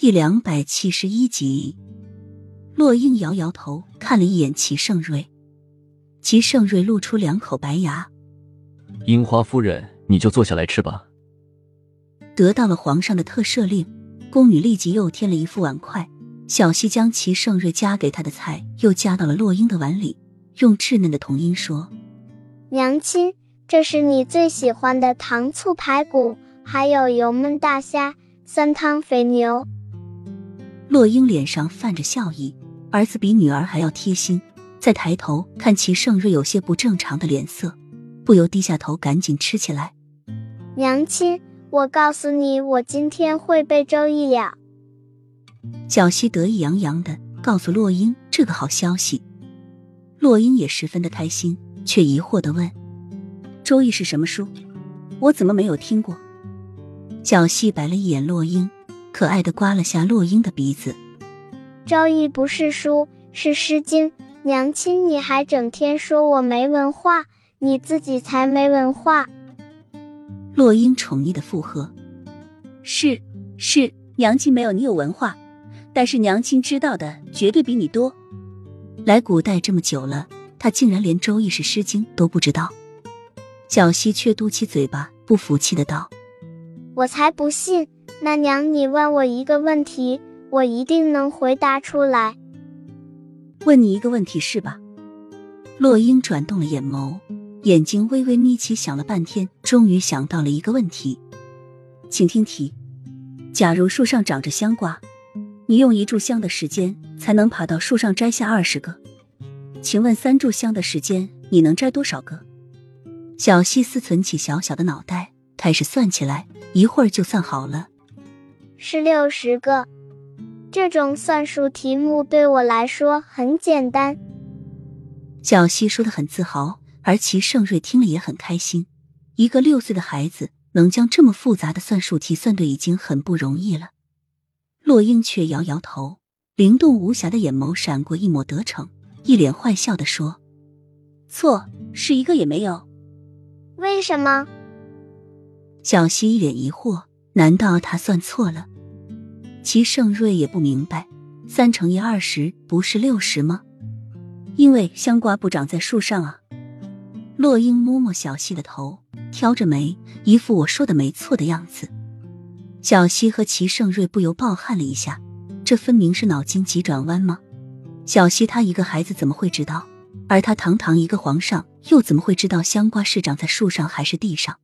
第两百七十一集，洛英摇摇头，看了一眼齐盛瑞。齐盛瑞露出两口白牙：“樱花夫人，你就坐下来吃吧。”得到了皇上的特赦令，宫女立即又添了一副碗筷。小西将齐盛瑞夹给她的菜又夹到了洛英的碗里，用稚嫩的童音说：“娘亲，这是你最喜欢的糖醋排骨，还有油焖大虾、酸汤肥牛。”洛英脸上泛着笑意，儿子比女儿还要贴心。再抬头看齐盛瑞有些不正常的脸色，不由低下头赶紧吃起来。娘亲，我告诉你，我今天会背周易了。小西得意洋洋的告诉洛英这个好消息，洛英也十分的开心，却疑惑的问：“周易是什么书？我怎么没有听过？”小西白了一眼洛英。可爱的刮了下洛英的鼻子。周易不是书，是诗经。娘亲，你还整天说我没文化，你自己才没文化。洛英宠溺的附和：“是是，娘亲没有你有文化，但是娘亲知道的绝对比你多。来古代这么久了，他竟然连周易是诗经都不知道。”小溪却嘟起嘴巴，不服气的道：“我才不信。”那娘，你问我一个问题，我一定能回答出来。问你一个问题是吧？洛英转动了眼眸，眼睛微微眯起，想了半天，终于想到了一个问题，请听题：假如树上长着香瓜，你用一炷香的时间才能爬到树上摘下二十个，请问三炷香的时间你能摘多少个？小西思忖起小小的脑袋，开始算起来，一会儿就算好了。是六十个，这种算术题目对我来说很简单。小西说的很自豪，而齐盛瑞听了也很开心。一个六岁的孩子能将这么复杂的算术题算对，已经很不容易了。洛英却摇摇头，灵动无瑕的眼眸闪过一抹得逞，一脸坏笑的说：“错，是一个也没有。”为什么？小西一脸疑惑，难道他算错了？齐盛瑞也不明白，三乘以二十不是六十吗？因为香瓜不长在树上啊。洛英摸摸小溪的头，挑着眉，一副我说的没错的样子。小溪和齐盛瑞不由暴汗了一下，这分明是脑筋急转弯吗？小溪他一个孩子怎么会知道？而他堂堂一个皇上，又怎么会知道香瓜是长在树上还是地上？